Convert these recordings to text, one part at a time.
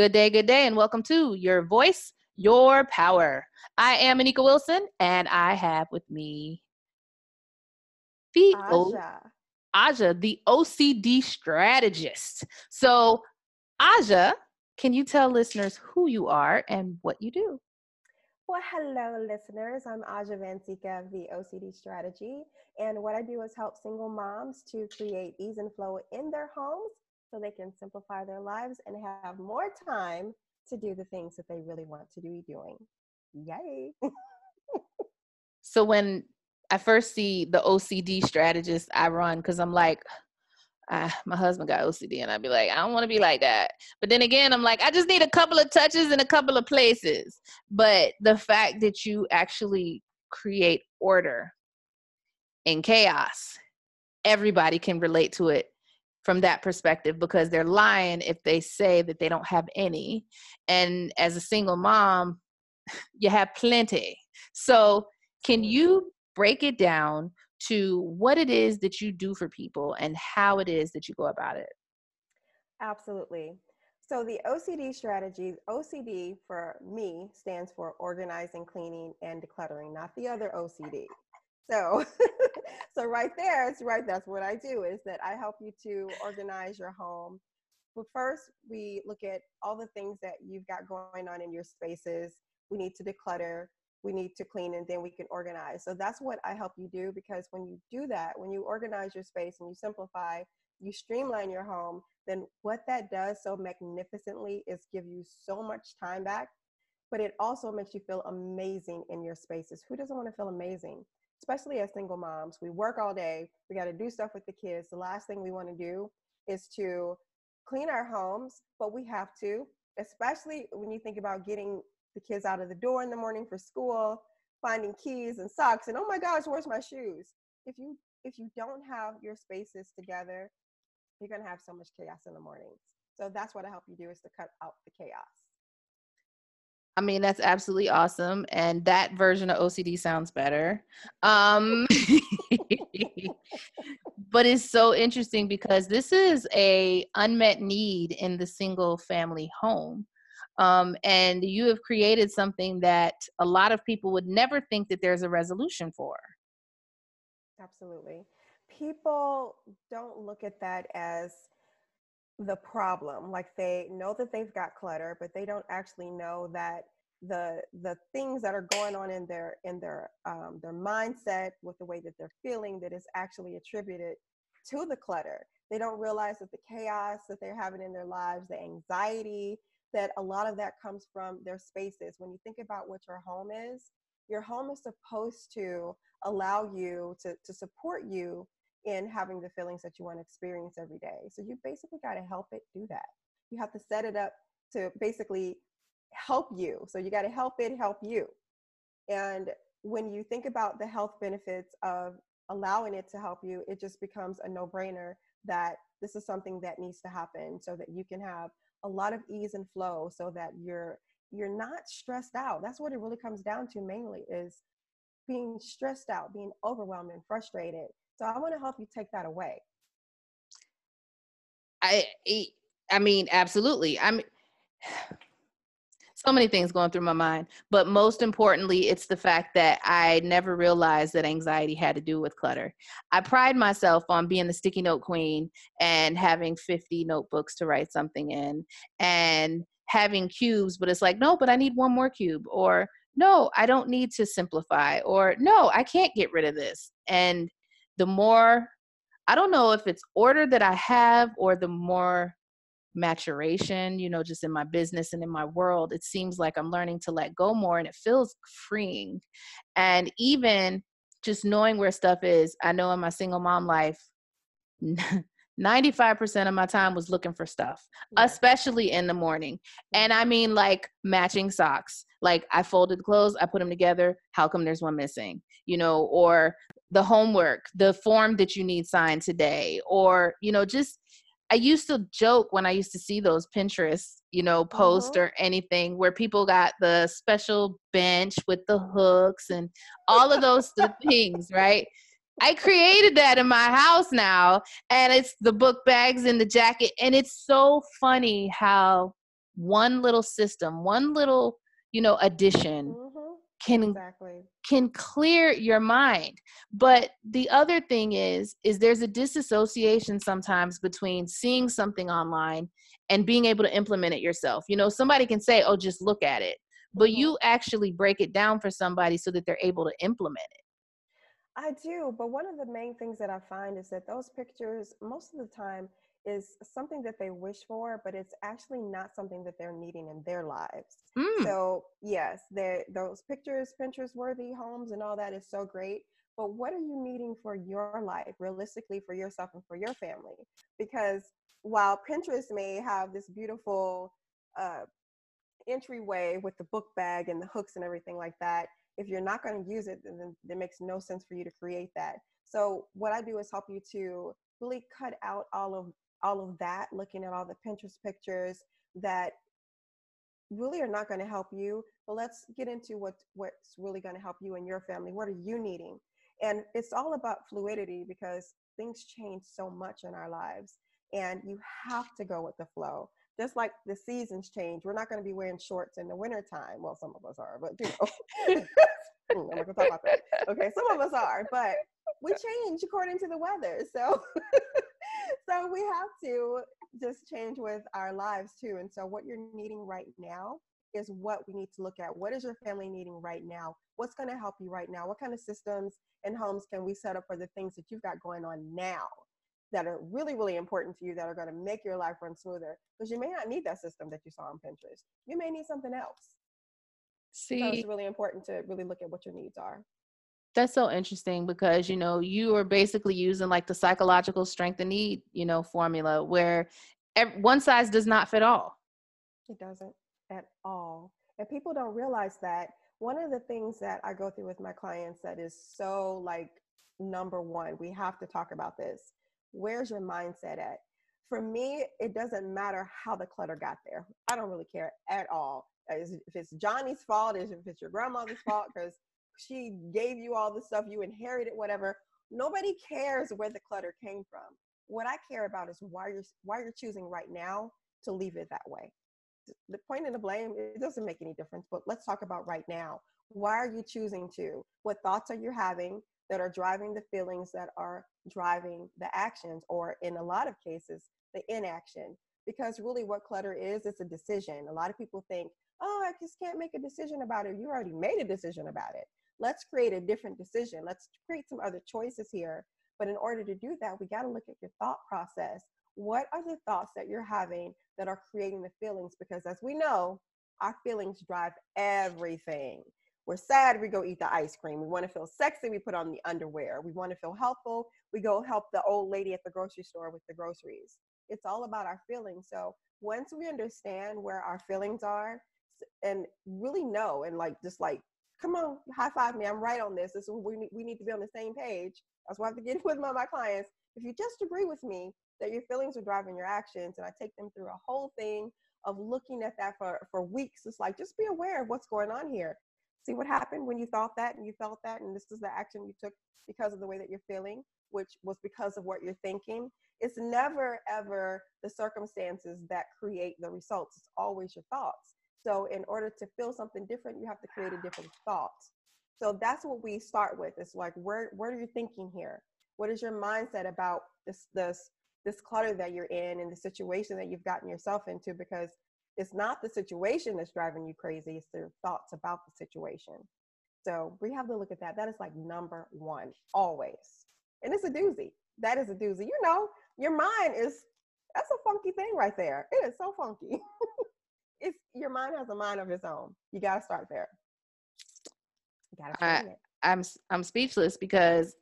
Good day, good day, and welcome to Your Voice, Your Power. I am Anika Wilson, and I have with me the Aja. Aja, the OCD strategist. So, Aja, can you tell listeners who you are and what you do? Well, hello, listeners. I'm Aja Vansika of the OCD Strategy. And what I do is help single moms to create ease and flow in their homes so they can simplify their lives and have more time to do the things that they really want to be doing. Yay. So, when I first see the OCD strategist, I run because I'm like, ah, my husband got OCD, and I'd be like, I don't want to be like that. But then again, I'm like, I just need a couple of touches in a couple of places. But the fact that you actually create order in chaos, everybody can relate to it from that perspective because they're lying if they say that they don't have any. And as a single mom, you have plenty. So, can you break it down to what it is that you do for people and how it is that you go about it? Absolutely. So the OCD strategies, OCD for me stands for organizing, cleaning, and decluttering, not the other OCD. So, so right there, it's right. That's what I do. Is that I help you to organize your home. But first, we look at all the things that you've got going on in your spaces. We need to declutter. We need to clean, and then we can organize. So that's what I help you do because when you do that, when you organize your space and you simplify, you streamline your home, then what that does so magnificently is give you so much time back, but it also makes you feel amazing in your spaces. Who doesn't want to feel amazing? Especially as single moms, we work all day, we got to do stuff with the kids. The last thing we want to do is to clean our homes, but we have to, especially when you think about getting the kids out of the door in the morning for school, finding keys and socks, and oh my gosh, where's my shoes? If you if you don't have your spaces together, you're to have so much chaos in the mornings. So that's what I help you do is to cut out the chaos. I mean, that's absolutely awesome. And that version of OCD sounds better. Um, but it's so interesting because this is a unmet need in the single family home. Um, and you have created something that a lot of people would never think that there's a resolution for. Absolutely. People don't look at that as the problem. Like they know that they've got clutter, but they don't actually know that the the things that are going on in their in their um, their mindset with the way that they're feeling that is actually attributed to the clutter. They don't realize that the chaos that they're having in their lives, the anxiety, that a lot of that comes from their spaces. When you think about what your home is, your home is supposed to allow you to, to support you in having the feelings that you want to experience every day. So you basically got to help it do that. You have to set it up to basically help you. So you got to help it help you. And when you think about the health benefits of allowing it to help you, it just becomes a no brainer that this is something that needs to happen so that you can have a lot of ease and flow so that you're you're not stressed out that's what it really comes down to mainly is being stressed out being overwhelmed and frustrated so i want to help you take that away I I mean, absolutely. I'm so many things going through my mind, but most importantly, it's the fact that I never realized that anxiety had to do with clutter. I pride myself on being the sticky note queen and having 50 notebooks to write something in and having cubes, but it's like, no, but I need one more cube or no, I don't need to simplify or no, I can't get rid of this. And the more I don't know if it's order that I have or the more maturation, you know, just in my business and in my world, it seems like I'm learning to let go more and it feels freeing. And even just knowing where stuff is, I know in my single mom life, 95% of my time was looking for stuff, yeah. especially in the morning. And I mean, like matching socks. Like I folded clothes, I put them together. How come there's one missing? You know, or the homework, the form that you need signed today, or, you know, just I used to joke when I used to see those Pinterest, you know, post uh-huh. or anything where people got the special bench with the hooks and all of those things, right? I created that in my house now, and it's the book bags and the jacket, and it's so funny how one little system, one little, you know, addition mm-hmm. Can exactly. can clear your mind. But the other thing is is there's a disassociation sometimes between seeing something online and being able to implement it yourself. You know, somebody can say, "Oh, just look at it." But mm-hmm. you actually break it down for somebody so that they're able to implement it. I do, but one of the main things that I find is that those pictures, most of the time, is something that they wish for, but it's actually not something that they're needing in their lives. Mm. So yes, those pictures, Pinterest worthy homes and all that is so great. But what are you needing for your life, realistically for yourself and for your family? Because while Pinterest may have this beautiful uh, entryway with the book bag and the hooks and everything like that, if you're not going to use it, then it makes no sense for you to create that. So what I do is help you to really cut out all of all of that, looking at all the Pinterest pictures that really are not going to help you. But let's get into what what's really going to help you and your family. What are you needing? And it's all about fluidity because things change so much in our lives, and you have to go with the flow. Just like the seasons change, we're not going to be wearing shorts in the wintertime. Well, some of us are, but you know, hmm, I'm not to talk about that. Okay, some of us are, but we change according to the weather. So so we have to just change with our lives too. And so what you're needing right now is what we need to look at. What is your family needing right now? What's going to help you right now? What kind of systems and homes can we set up for the things that you've got going on now that are really, really important to you that are going to make your life run smoother? Because you may not need that system that you saw on Pinterest. You may need something else. See, so it's really important to really look at what your needs are. That's so interesting because you know you are basically using like the psychological strength and need you know formula where every, one size does not fit all. It doesn't at all, and people don't realize that. One of the things that I go through with my clients that is so like number one, we have to talk about this. Where's your mindset at? For me, it doesn't matter how the clutter got there. I don't really care at all. If it's Johnny's fault, if it's your grandmother's fault, because she gave you all the stuff you inherited whatever. Nobody cares where the clutter came from. What i care about is why you're why you're choosing right now to leave it that way. The point of the blame it doesn't make any difference but let's talk about right now. Why are you choosing to? What thoughts are you having that are driving the feelings that are driving the actions or in a lot of cases the inaction? Because really what clutter is it's a decision. A lot of people think oh i just can't make a decision about it. You already made a decision about it let's create a different decision. Let's create some other choices here. But in order to do that, we got to look at your thought process. What are the thoughts that you're having that are creating the feelings? Because as we know, our feelings drive everything. We're sad, we go eat the ice cream. We want to feel sexy, we put on the underwear. We want to feel helpful, we go help the old lady at the grocery store with the groceries. It's all about our feelings. So once we understand where our feelings are and really know and like just like come on, high five me. I'm right on this. This is we need, we need to be on the same page. That's why I have to get with my, my clients. If you just agree with me that your feelings are driving your actions, and I take them through a whole thing of looking at that for, for weeks, it's like just be aware of what's going on here. See what happened when you thought that and you felt that, and this is the action you took because of the way that you're feeling, which was because of what you're thinking. It's never ever the circumstances that create the results. It's always your thoughts. So in order to feel something different, you have to create a different thought. So that's what we start with. It's like where where are you thinking here? What is your mindset about this this this clutter that you're in and the situation that you've gotten yourself into? Because it's not the situation that's driving you crazy, it's the thoughts about the situation. So we have to look at that. That is like number one, always. And it's a doozy. That is a doozy. You know, your mind is that's a funky thing right there. It is so funky. it's your mind has a mind of its own. You got to start there. You got to I, it. I'm I'm speechless because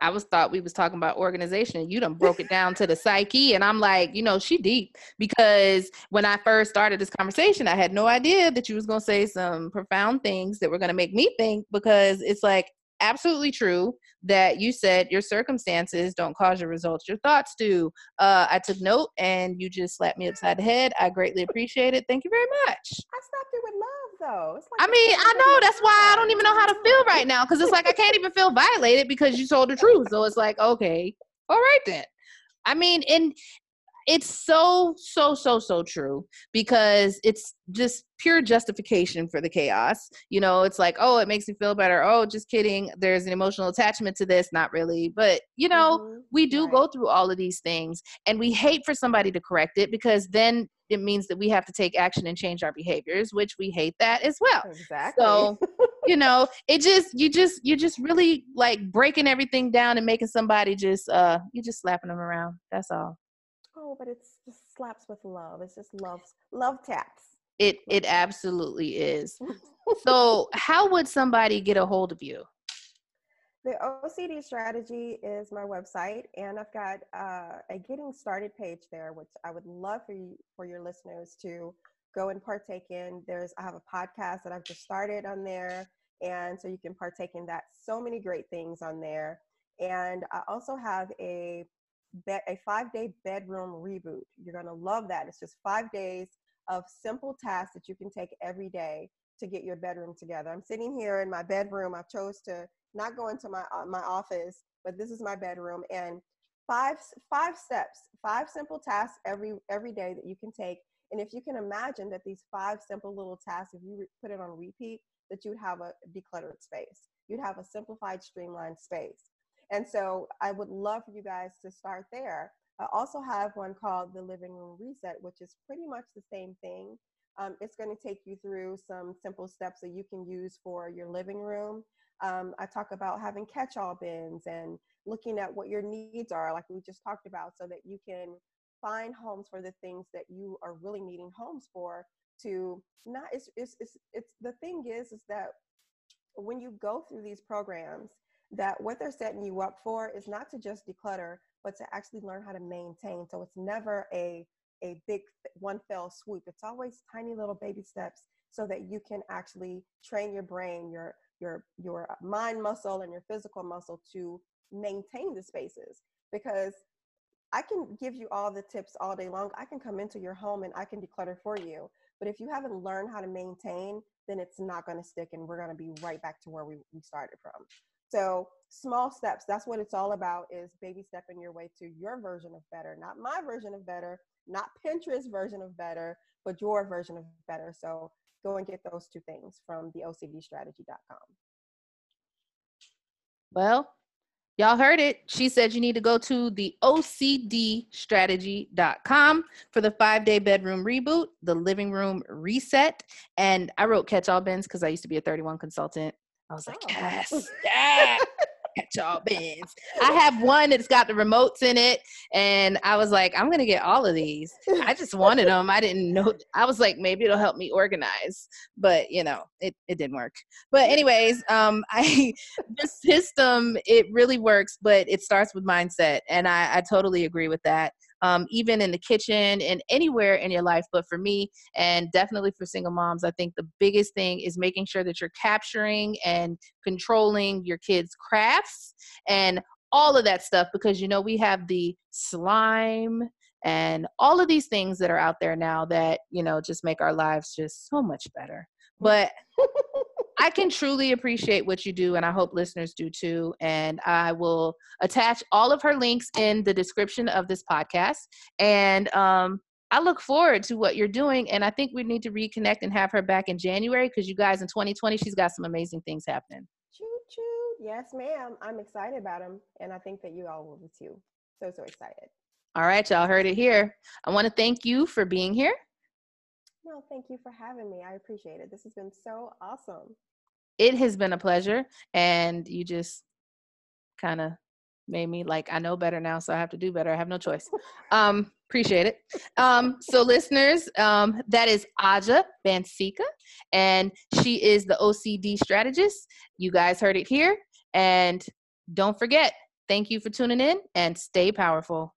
I was thought we was talking about organization. You done broke it down to the psyche, and I'm like, you know, she deep because when I first started this conversation, I had no idea that you was gonna say some profound things that were gonna make me think because it's like absolutely true that you said your circumstances don't cause your results, your thoughts do. Uh, I took note and you just slapped me upside the head. I greatly appreciate it. Thank you very much. I stopped it with love though. Like I mean, I know that's why I don't even know how to feel right now because it's like I can't even feel violated because you told the truth. So it's like, okay, all right then. I mean, and it's so so so so true because it's just pure justification for the chaos. You know it's like oh it makes me feel better. Oh just kidding. There's an emotional attachment to this. Not really. But you know mm-hmm. we do right. go through all of these things and we hate for somebody to correct it because then it means that we have to take action and change our behaviors which we hate that as well. Exactly. so you know it just you just you just really like breaking everything down and making somebody just uh you just slapping them around. That's all but it's just slaps with love. It's just love love taps. It it absolutely is. So how would somebody get a hold of you? The OCD strategy is my website, and I've got uh, a getting started page there, which I would love for you for your listeners to go and partake in. There's I have a podcast that I've just started on there, and so you can partake in that. So many great things on there, and I also have a be- a five day bedroom reboot. You're gonna love that. It's just five days of simple tasks that you can take every day to get your bedroom together. I'm sitting here in my bedroom. I've chose to not go into my uh, my office, but this is my bedroom and five five steps, five simple tasks every every day that you can take. And if you can imagine that these five simple little tasks, if you re- put it on repeat, that you'd have a decluttered space. You'd have a simplified, streamlined space. And so I would love for you guys to start there. I also have one called the Living Room Reset, which is pretty much the same thing. Um, it's going to take you through some simple steps that you can use for your living room. Um, I talk about having catch all bins and looking at what your needs are, like we just talked about, so that you can find homes for the things that you are really needing homes for to not it's, it's it's it's the thing is is that when you go through these programs that what they're setting you up for is not to just declutter but to actually learn how to maintain so it's never a a big one fell swoop it's always tiny little baby steps so that you can actually train your brain your your your uh, mind muscle and your physical muscle to maintain the spaces because I can give you all the tips all day long. I can come into your home and I can declutter for you. But if you haven't learned how to maintain, then it's not going to stick and we're going to be right back to where we, we started from. So small steps, that's what it's all about is baby stepping your way to your version of better, not my version of better, not Pinterest version of better, but your version of better. So go and get those two things from the OCDstrategy.com. Well, y'all heard it. She said you need to go to the OCDstrategy.com for the five day bedroom reboot, the living room reset. And I wrote catch all bins because I used to be a 31 consultant. I was like, oh. yes, yes catch all bins. I have one that's got the remotes in it, and I was like, I'm gonna get all of these. I just wanted them. I didn't know. I was like, maybe it'll help me organize, but you know, it it didn't work. But anyways, um, I the system it really works, but it starts with mindset, and I I totally agree with that um, even in the kitchen and anywhere in your life. But for me, and definitely for single moms, I think the biggest thing is making sure that you're capturing and controlling your kids' crafts and all of that stuff because you know we have the slime and all of these things that are out there now that you know just make our lives just so much better but I can truly appreciate what you do, and I hope listeners do too. And I will attach all of her links in the description of this podcast. And um, I look forward to what you're doing. And I think we need to reconnect and have her back in January because you guys in 2020, she's got some amazing things happening. Choo choo. Yes, ma'am. I'm excited about them. And I think that you all will be too. So, so excited. All right, y'all heard it here. I want to thank you for being here. No, thank you for having me. I appreciate it. This has been so awesome it has been a pleasure and you just kind of made me like i know better now so i have to do better i have no choice. Um appreciate it. Um so listeners um that is aja bansika and she is the ocd strategist. You guys heard it here and don't forget thank you for tuning in and stay powerful